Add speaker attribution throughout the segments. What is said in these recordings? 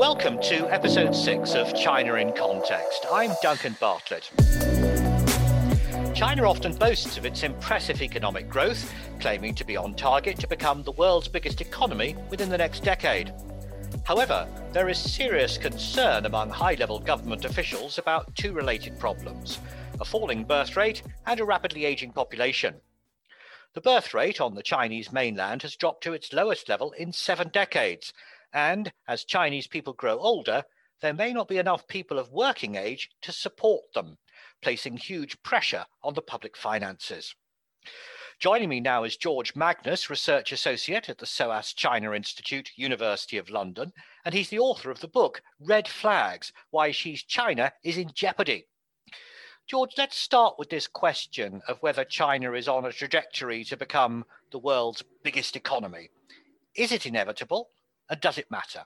Speaker 1: Welcome to episode six of China in Context. I'm Duncan Bartlett. China often boasts of its impressive economic growth, claiming to be on target to become the world's biggest economy within the next decade. However, there is serious concern among high level government officials about two related problems a falling birth rate and a rapidly aging population. The birth rate on the Chinese mainland has dropped to its lowest level in seven decades, and as Chinese people grow older, there may not be enough people of working age to support them, placing huge pressure on the public finances. Joining me now is George Magnus, Research Associate at the SOAS China Institute, University of London, and he's the author of the book Red Flags Why Xi's China is in Jeopardy. George, let's start with this question of whether China is on a trajectory to become the world's biggest economy. Is it inevitable and does it matter?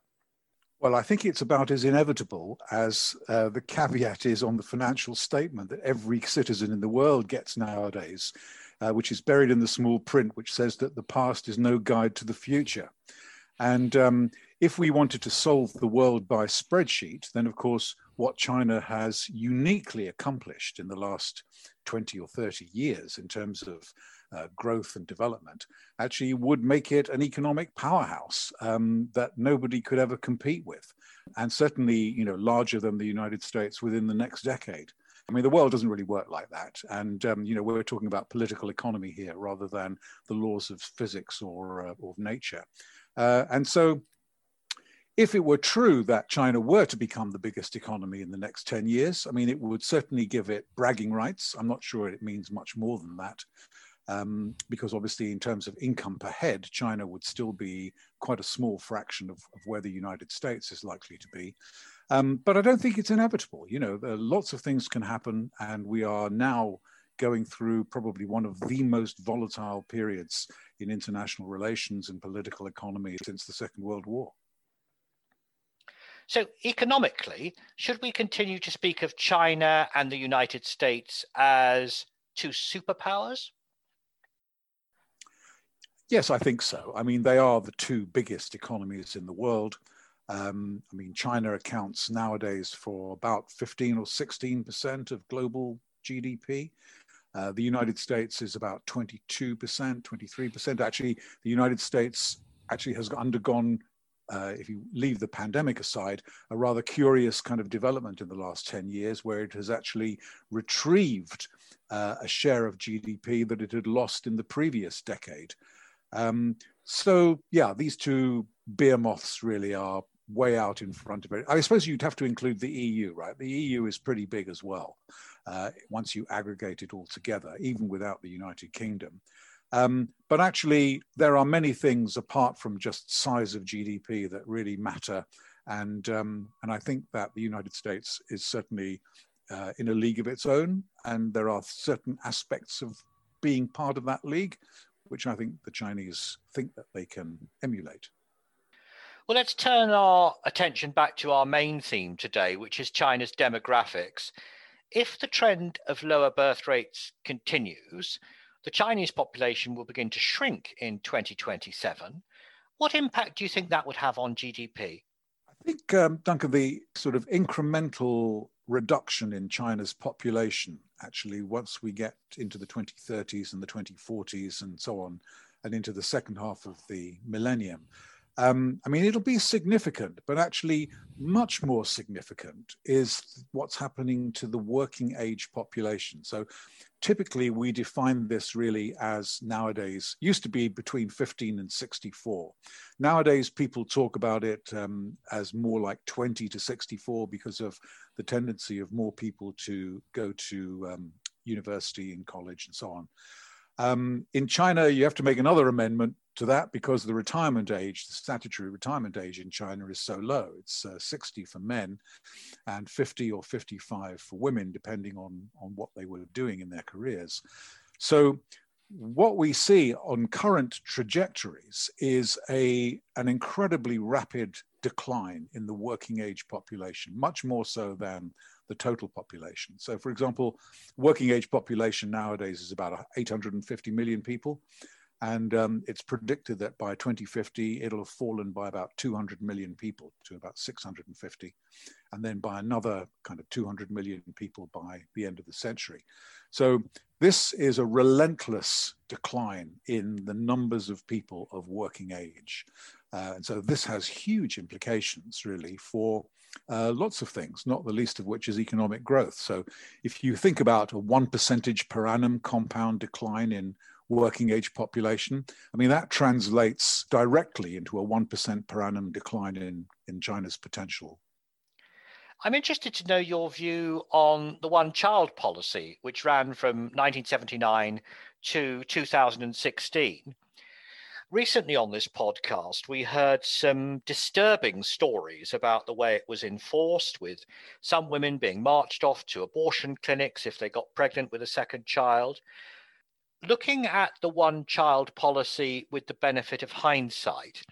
Speaker 2: Well, I think it's about as inevitable as uh, the caveat is on the financial statement that every citizen in the world gets nowadays, uh, which is buried in the small print, which says that the past is no guide to the future. And um, if we wanted to solve the world by spreadsheet, then of course, what China has uniquely accomplished in the last 20 or 30 years in terms of uh, growth and development actually would make it an economic powerhouse um, that nobody could ever compete with. And certainly, you know, larger than the United States within the next decade. I mean, the world doesn't really work like that. And, um, you know, we're talking about political economy here rather than the laws of physics or, uh, of nature. Uh, and so if it were true that China were to become the biggest economy in the next 10 years, I mean, it would certainly give it bragging rights. I'm not sure it means much more than that. Um, because obviously, in terms of income per head, China would still be quite a small fraction of, of where the United States is likely to be. Um, but I don't think it's inevitable. You know, lots of things can happen, and we are now going through probably one of the most volatile periods in international relations and political economy since the Second World War.
Speaker 1: So, economically, should we continue to speak of China and the United States as two superpowers?
Speaker 2: Yes, I think so. I mean, they are the two biggest economies in the world. Um, I mean, China accounts nowadays for about 15 or 16% of global GDP. Uh, the United States is about 22%, 23%. Actually, the United States actually has undergone uh, if you leave the pandemic aside, a rather curious kind of development in the last 10 years where it has actually retrieved uh, a share of GDP that it had lost in the previous decade. Um, so, yeah, these two beer moths really are way out in front of it. I suppose you'd have to include the EU, right? The EU is pretty big as well uh, once you aggregate it all together, even without the United Kingdom. Um, but actually, there are many things apart from just size of GDP that really matter. And, um, and I think that the United States is certainly uh, in a league of its own. And there are certain aspects of being part of that league, which I think the Chinese think that they can emulate.
Speaker 1: Well, let's turn our attention back to our main theme today, which is China's demographics. If the trend of lower birth rates continues, the Chinese population will begin to shrink in 2027. What impact do you think that would have on GDP?
Speaker 2: I think, um, Duncan, the sort of incremental reduction in China's population, actually, once we get into the 2030s and the 2040s and so on, and into the second half of the millennium, um, I mean, it'll be significant, but actually, much more significant is what's happening to the working age population. So, typically, we define this really as nowadays, used to be between 15 and 64. Nowadays, people talk about it um, as more like 20 to 64 because of the tendency of more people to go to um, university and college and so on. Um, in China, you have to make another amendment to that because the retirement age, the statutory retirement age in China is so low. It's uh, 60 for men and 50 or 55 for women, depending on, on what they were doing in their careers. So what we see on current trajectories is a, an incredibly rapid decline in the working age population, much more so than the total population. So, for example, working age population nowadays is about 850 million people. And um, it's predicted that by 2050, it'll have fallen by about 200 million people to about 650, and then by another kind of 200 million people by the end of the century. So this is a relentless decline in the numbers of people of working age. Uh, and so this has huge implications, really, for uh, lots of things, not the least of which is economic growth. So if you think about a one percentage per annum compound decline in working age population. I mean, that translates directly into a 1% per annum decline in, in China's potential.
Speaker 1: I'm interested to know your view on the one child policy, which ran from 1979 to 2016. Recently on this podcast, we heard some disturbing stories about the way it was enforced, with some women being marched off to abortion clinics if they got pregnant with a second child, looking at the one child policy with the benefit of hindsight,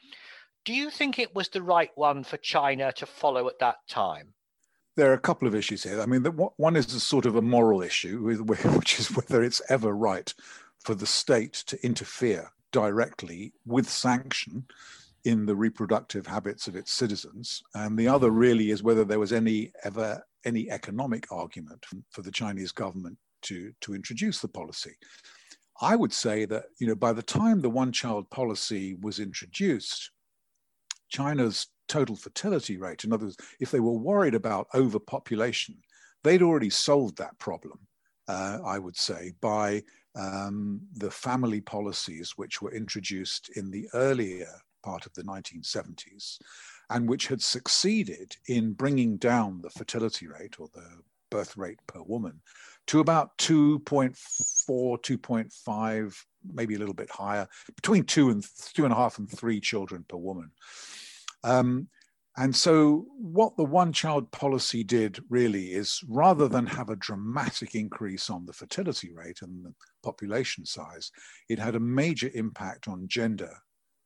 Speaker 1: do you think it was the right one for China to follow at that time?
Speaker 2: There are a couple of issues here. I mean, the, one is a sort of a moral issue, which is whether it's ever right for the state to interfere directly with sanction in the reproductive habits of its citizens. And the other really is whether there was any ever any economic argument for the Chinese government to, to introduce the policy. I would say that, you know, by the time the one child policy was introduced, China's total fertility rate, in other words, if they were worried about overpopulation, they'd already solved that problem, uh, I would say, by um, the family policies which were introduced in the earlier part of the 1970s and which had succeeded in bringing down the fertility rate or the birth rate per woman to about 2.4, 2.5, maybe a little bit higher, between two and two and a half and three children per woman. Um, and so, what the one child policy did really is rather than have a dramatic increase on the fertility rate and the population size, it had a major impact on gender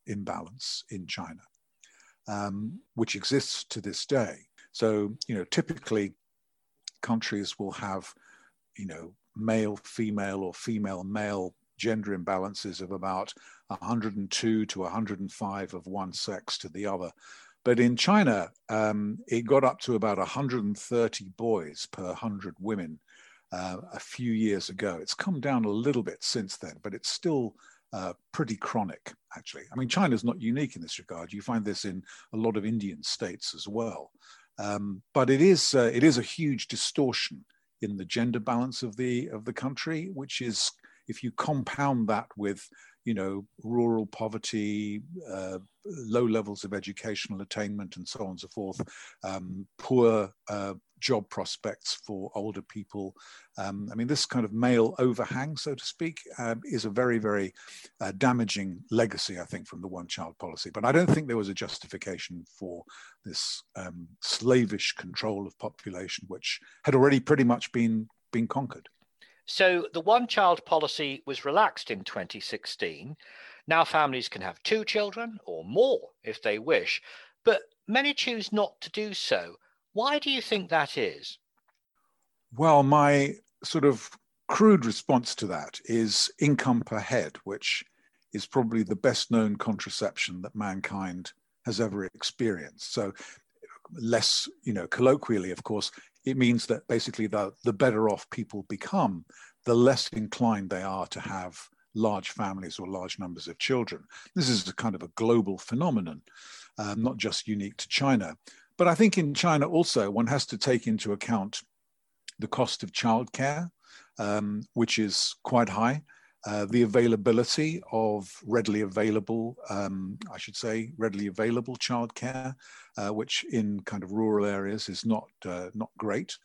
Speaker 2: imbalance in China, um, which exists to this day. So, you know, typically countries will have you know, male, female, or female, male gender imbalances of about 102 to 105 of one sex to the other. But in China, um, it got up to about 130 boys per 100 women uh, a few years ago. It's come down a little bit since then, but it's still uh, pretty chronic, actually. I mean, China's not unique in this regard. You find this in a lot of Indian states as well. Um, but it is, uh, it is a huge distortion in the gender balance of the of the country, which is if you compound that with you know rural poverty, uh, low levels of educational attainment, and so on and so forth, um, poor uh, job prospects for older people. Um, I mean, this kind of male overhang, so to speak, um, is a very, very uh, damaging legacy, I think, from the one child policy. But I don't think there was a justification for this um, slavish control of population, which had already pretty much been, been conquered.
Speaker 1: So the one child policy was relaxed in 2016. Now families can have two children or more if they wish, but many choose not to do so. Why do you think that is?
Speaker 2: Well, my sort of crude response to that is income per head, which is probably the best known contraception that mankind has ever experienced. So, less, you know, colloquially, of course, it means that basically the, the better off people become, the less inclined they are to have large families or large numbers of children. This is a kind of a global phenomenon, um, not just unique to China. But I think in China also, one has to take into account the cost of childcare, um, which is quite high. Uh, the availability of readily available, um, I should say, readily available childcare, uh, which in kind of rural areas is not uh, not great,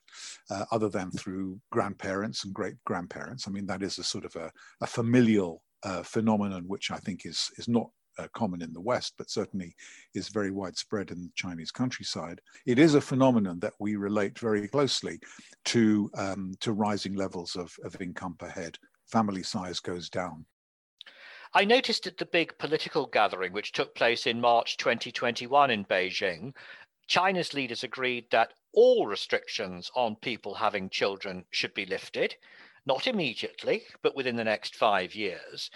Speaker 2: uh, other than through grandparents and great grandparents. I mean, that is a sort of a, a familial uh, phenomenon, which I think is is not uh, common in the West, but certainly is very widespread in the Chinese countryside. It is a phenomenon that we relate very closely to, um, to rising levels of, of income per head. Family size goes down.
Speaker 1: I noticed at the big political gathering which took place in March 2021 in Beijing, China's leaders agreed that all restrictions on people having children should be lifted, not immediately, but within the next five years.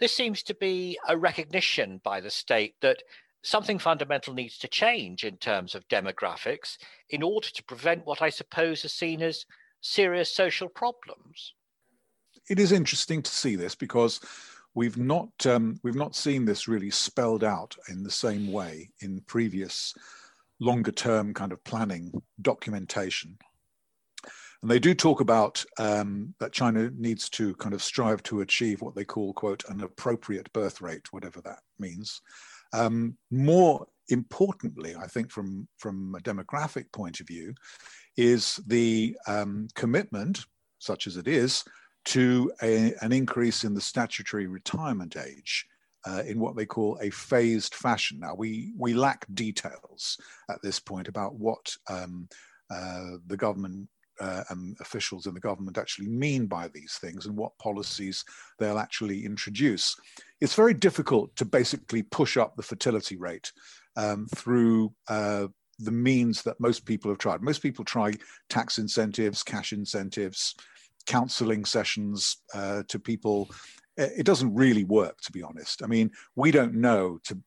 Speaker 1: This seems to be a recognition by the state that something fundamental needs to change in terms of demographics in order to prevent what I suppose is seen as serious social problems.
Speaker 2: It is interesting to see this because we've not um, we've not seen this really spelled out in the same way in previous longer term kind of planning documentation. And they do talk about um, that China needs to kind of strive to achieve what they call, quote, an appropriate birth rate, whatever that means. Um, more importantly, I think from, from a demographic point of view, is the um, commitment, such as it is, to a, an increase in the statutory retirement age uh, in what they call a phased fashion. Now, we, we lack details at this point about what um, uh, the government uh, and officials in the government actually mean by these things and what policies they'll actually introduce. It's very difficult to basically push up the fertility rate um, through uh, the means that most people have tried. Most people try tax incentives, cash incentives, counseling sessions uh, to people. It doesn't really work, to be honest. I mean, we don't know, to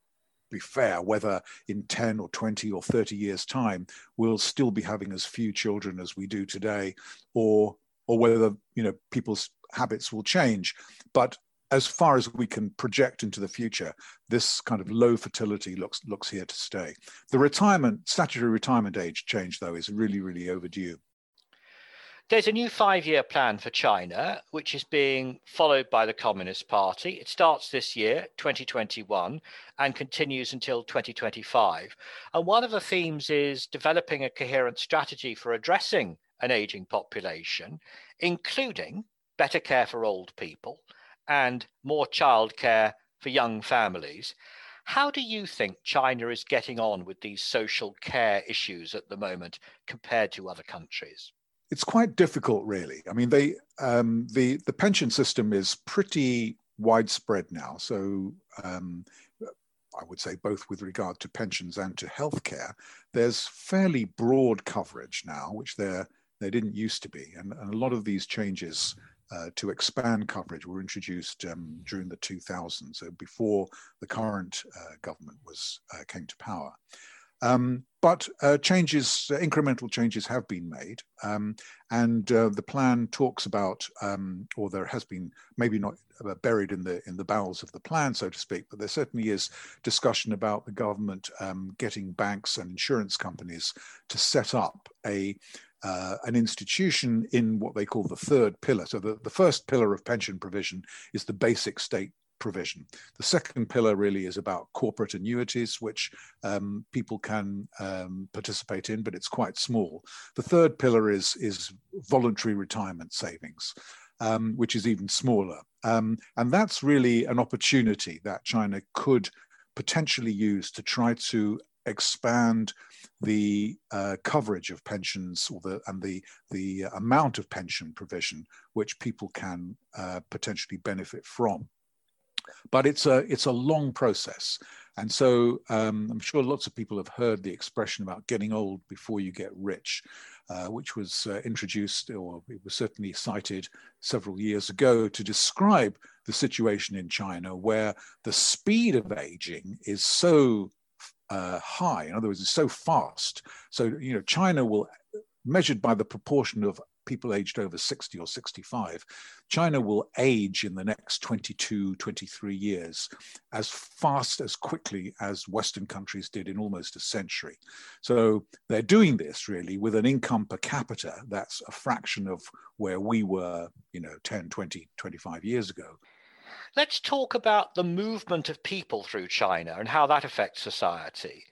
Speaker 2: be fair whether in 10 or 20 or 30 years time we'll still be having as few children as we do today or or whether you know people's habits will change. But as far as we can project into the future this kind of low fertility looks looks here to stay. The retirement statutory retirement age change though is really really overdue
Speaker 1: there's a new five year plan for China, which is being followed by the Communist Party. It starts this year, 2021, and continues until 2025. And one of the themes is developing a coherent strategy for addressing an aging population, including better care for old people and more childcare for young families. How do you think China is getting on with these social care issues at the moment compared to other countries?
Speaker 2: It's quite difficult, really. I mean, they um, the the pension system is pretty widespread now. So um, I would say both with regard to pensions and to healthcare, there's fairly broad coverage now, which there there didn't used to be, and, and a lot of these changes. Uh, to expand coverage were introduced um, during the 2000s, so before the current uh, government was uh, came to power. Um, but uh, changes, uh, incremental changes have been made. Um, and uh, the plan talks about, um, or there has been maybe not uh, buried in the in the bowels of the plan, so to speak, but there certainly is discussion about the government um, getting banks and insurance companies to set up a uh, an institution in what they call the third pillar. So the, the first pillar of pension provision is the basic state provision. The second pillar really is about corporate annuities, which um, people can um, participate in, but it's quite small. The third pillar is, is voluntary retirement savings. Um, which is even smaller. Um, and that's really an opportunity that China could potentially use to try to expand the uh, coverage of pensions or the, and the, the amount of pension provision which people can uh, potentially benefit from but it's a it's a long process. And so um, i'm sure lots of people have heard the expression about getting old before you get rich uh, which was uh, introduced or it was certainly cited several years ago to describe the situation in china where the speed of aging is so uh, high in other words it's so fast. So you know china will measured by the proportion of people aged over 60 or 65, China will age in the next 22, 23 years as fast, as quickly as Western countries did in almost a century. So they're doing this really with an income per capita that's a fraction of where we were, you know, 10, 20, 25 years ago.
Speaker 1: Let's talk about the movement of people through China and how that affects society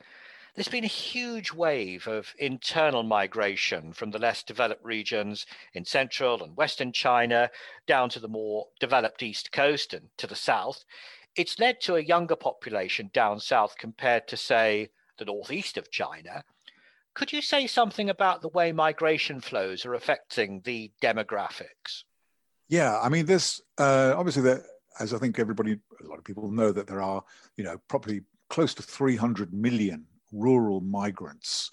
Speaker 1: there's been a huge wave of internal migration from the less developed regions in central and western China down to the more developed east coast and to the south. It's led to a younger population down south compared to, say, the northeast of China. Could you say something about the way migration flows are affecting the demographics?
Speaker 2: Yeah, I mean, this uh, obviously, as I think everybody, a lot of people know that there are, you know, probably close to 300 million rural migrants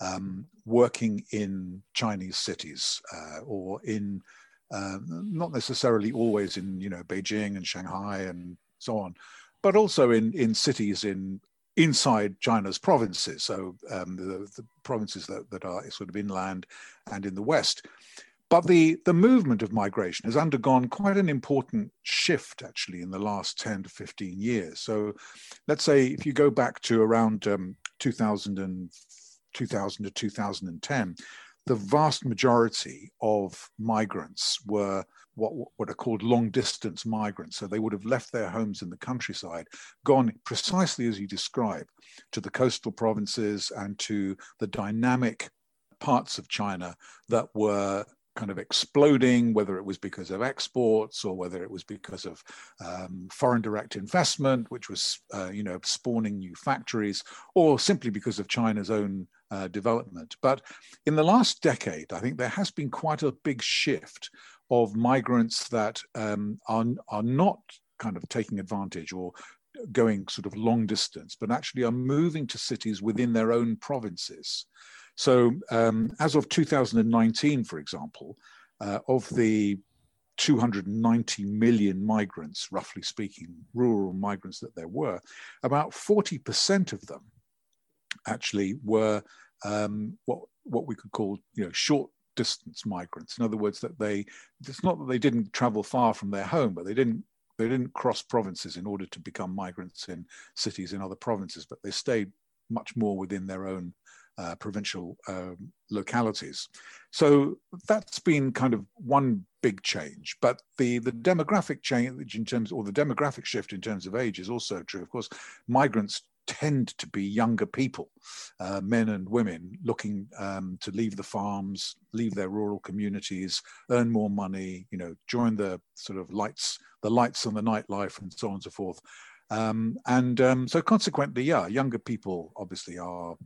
Speaker 2: um, working in Chinese cities uh, or in uh, not necessarily always in you know Beijing and Shanghai and so on, but also in, in cities in inside China's provinces, so um, the, the, provinces that, that are sort of inland and in the west. But the, the movement of migration has undergone quite an important shift actually in the last 10 to 15 years. So let's say if you go back to around um, 2000, and, 2000 to 2010, the vast majority of migrants were what, what are called long distance migrants. So they would have left their homes in the countryside, gone precisely as you describe to the coastal provinces and to the dynamic parts of China that were kind of exploding, whether it was because of exports or whether it was because of um, foreign direct investment, which was, uh, you know, spawning new factories, or simply because of China's own uh, development. But in the last decade, I think there has been quite a big shift of migrants that um, are, are not kind of taking advantage or going sort of long distance, but actually are moving to cities within their own provinces. So, um, as of 2019, for example, uh, of the 290 million migrants, roughly speaking, rural migrants that there were, about 40% of them actually were um, what what we could call you know short distance migrants. In other words, that they it's not that they didn't travel far from their home, but they didn't they didn't cross provinces in order to become migrants in cities in other provinces, but they stayed much more within their own uh, provincial um, localities. So that's been kind of one big change. But the, the demographic change in terms, or the demographic shift in terms of age is also true. Of course, migrants tend to be younger people, uh, men and women looking um, to leave the farms, leave their rural communities, earn more money, you know, join the sort of lights, the lights on the nightlife and so on and so forth. Um, and um, so consequently, yeah, younger people obviously are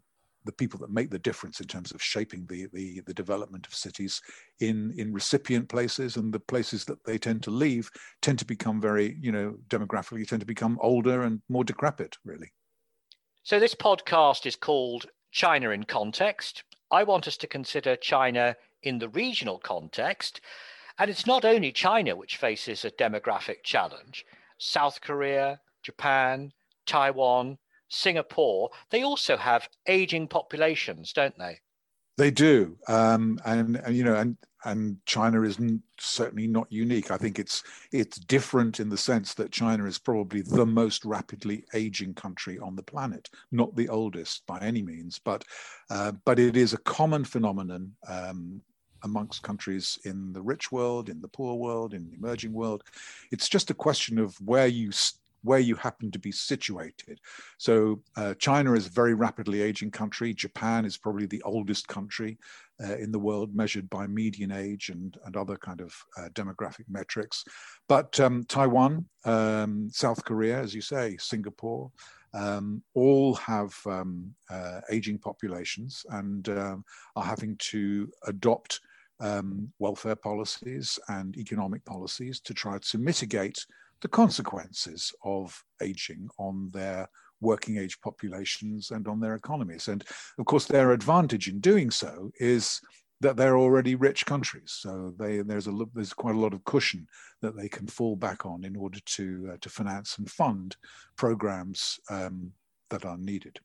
Speaker 2: the people that make the difference in terms of shaping the, the, the development of cities in, in recipient places and the places that they tend to leave tend to become very, you know, demographically tend to become older and more decrepit, really.
Speaker 1: So this podcast is called China in Context. I want us to consider China in the regional context. And it's not only China which faces a demographic challenge. South Korea, Japan, Taiwan, Singapore, they also have aging populations, don't they?
Speaker 2: They do, um, and, and you know, and and China isn't certainly not unique. I think it's it's different in the sense that China is probably the most rapidly aging country on the planet, not the oldest by any means, but uh, but it is a common phenomenon um, amongst countries in the rich world, in the poor world, in the emerging world. It's just a question of where you where you happen to be situated. So uh, China is a very rapidly aging country. Japan is probably the oldest country uh, in the world measured by median age and, and other kind of uh, demographic metrics. But um, Taiwan, um, South Korea, as you say, Singapore, um, all have um, uh, aging populations and um, are having to adopt um, welfare policies and economic policies to try to mitigate the consequences of aging on their working age populations and on their economies. And of course, their advantage in doing so is that they're already rich countries. So they, there's, a, there's quite a lot of cushion that they can fall back on in order to, uh, to finance and fund programs um, that are needed.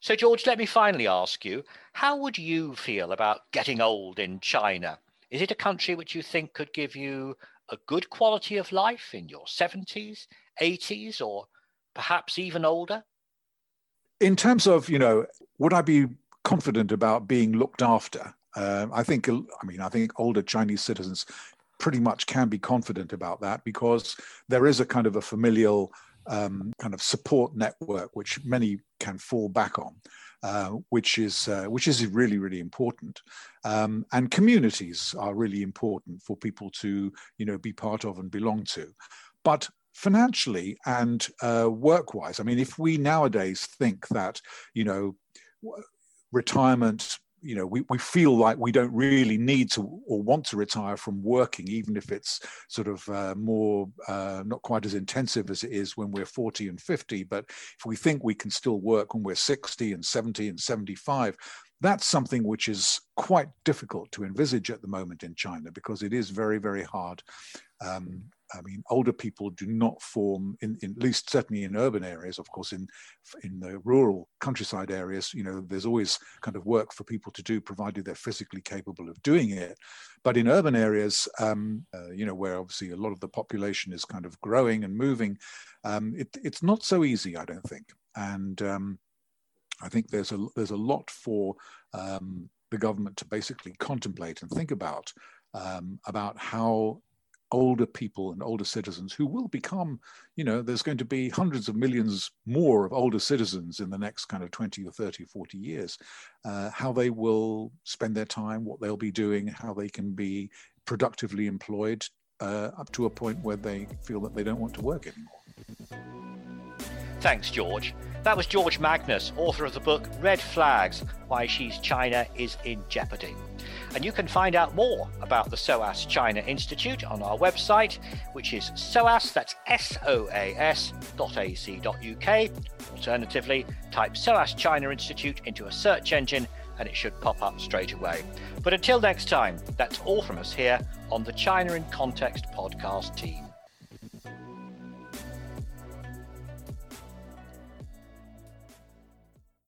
Speaker 1: So, George, let me finally ask you how would you feel about getting old in China? Is it a country which you think could give you a good quality of life in your 70s, 80s, or perhaps even older?
Speaker 2: In terms of, you know, would I be confident about being looked after? Uh, I think, I mean, I think older Chinese citizens pretty much can be confident about that because there is a kind of a familial um, kind of support network which many can fall back on. Uh, which is uh, which is really really important. Um, and communities are really important for people to you know be part of and belong to. But financially and uh, work-wise, I mean, if we nowadays think that you know retirement you know we, we feel like we don't really need to or want to retire from working even if it's sort of uh, more uh, not quite as intensive as it is when we're 40 and 50 but if we think we can still work when we're 60 and 70 and 75 that's something which is quite difficult to envisage at the moment in China because it is very very hard um, I mean, older people do not form, in, in, at least certainly in urban areas. Of course, in in the rural countryside areas, you know, there's always kind of work for people to do, provided they're physically capable of doing it. But in urban areas, um, uh, you know, where obviously a lot of the population is kind of growing and moving, um, it, it's not so easy, I don't think. And um, I think there's a there's a lot for um, the government to basically contemplate and think about um, about how older people and older citizens who will become, you know, there's going to be hundreds of millions more of older citizens in the next kind of 20 or 30 or 40 years, uh, how they will spend their time, what they'll be doing, how they can be productively employed uh, up to a point where they feel that they don't want to work anymore.
Speaker 1: Thanks, George. That was George Magnus, author of the book Red Flags Why Xi's China is in Jeopardy. And you can find out more about the SOAS China Institute on our website, which is SOAS, that's S O A S dot ac.uk. Alternatively, type SOAS China Institute into a search engine and it should pop up straight away. But until next time, that's all from us here on the China in Context podcast team.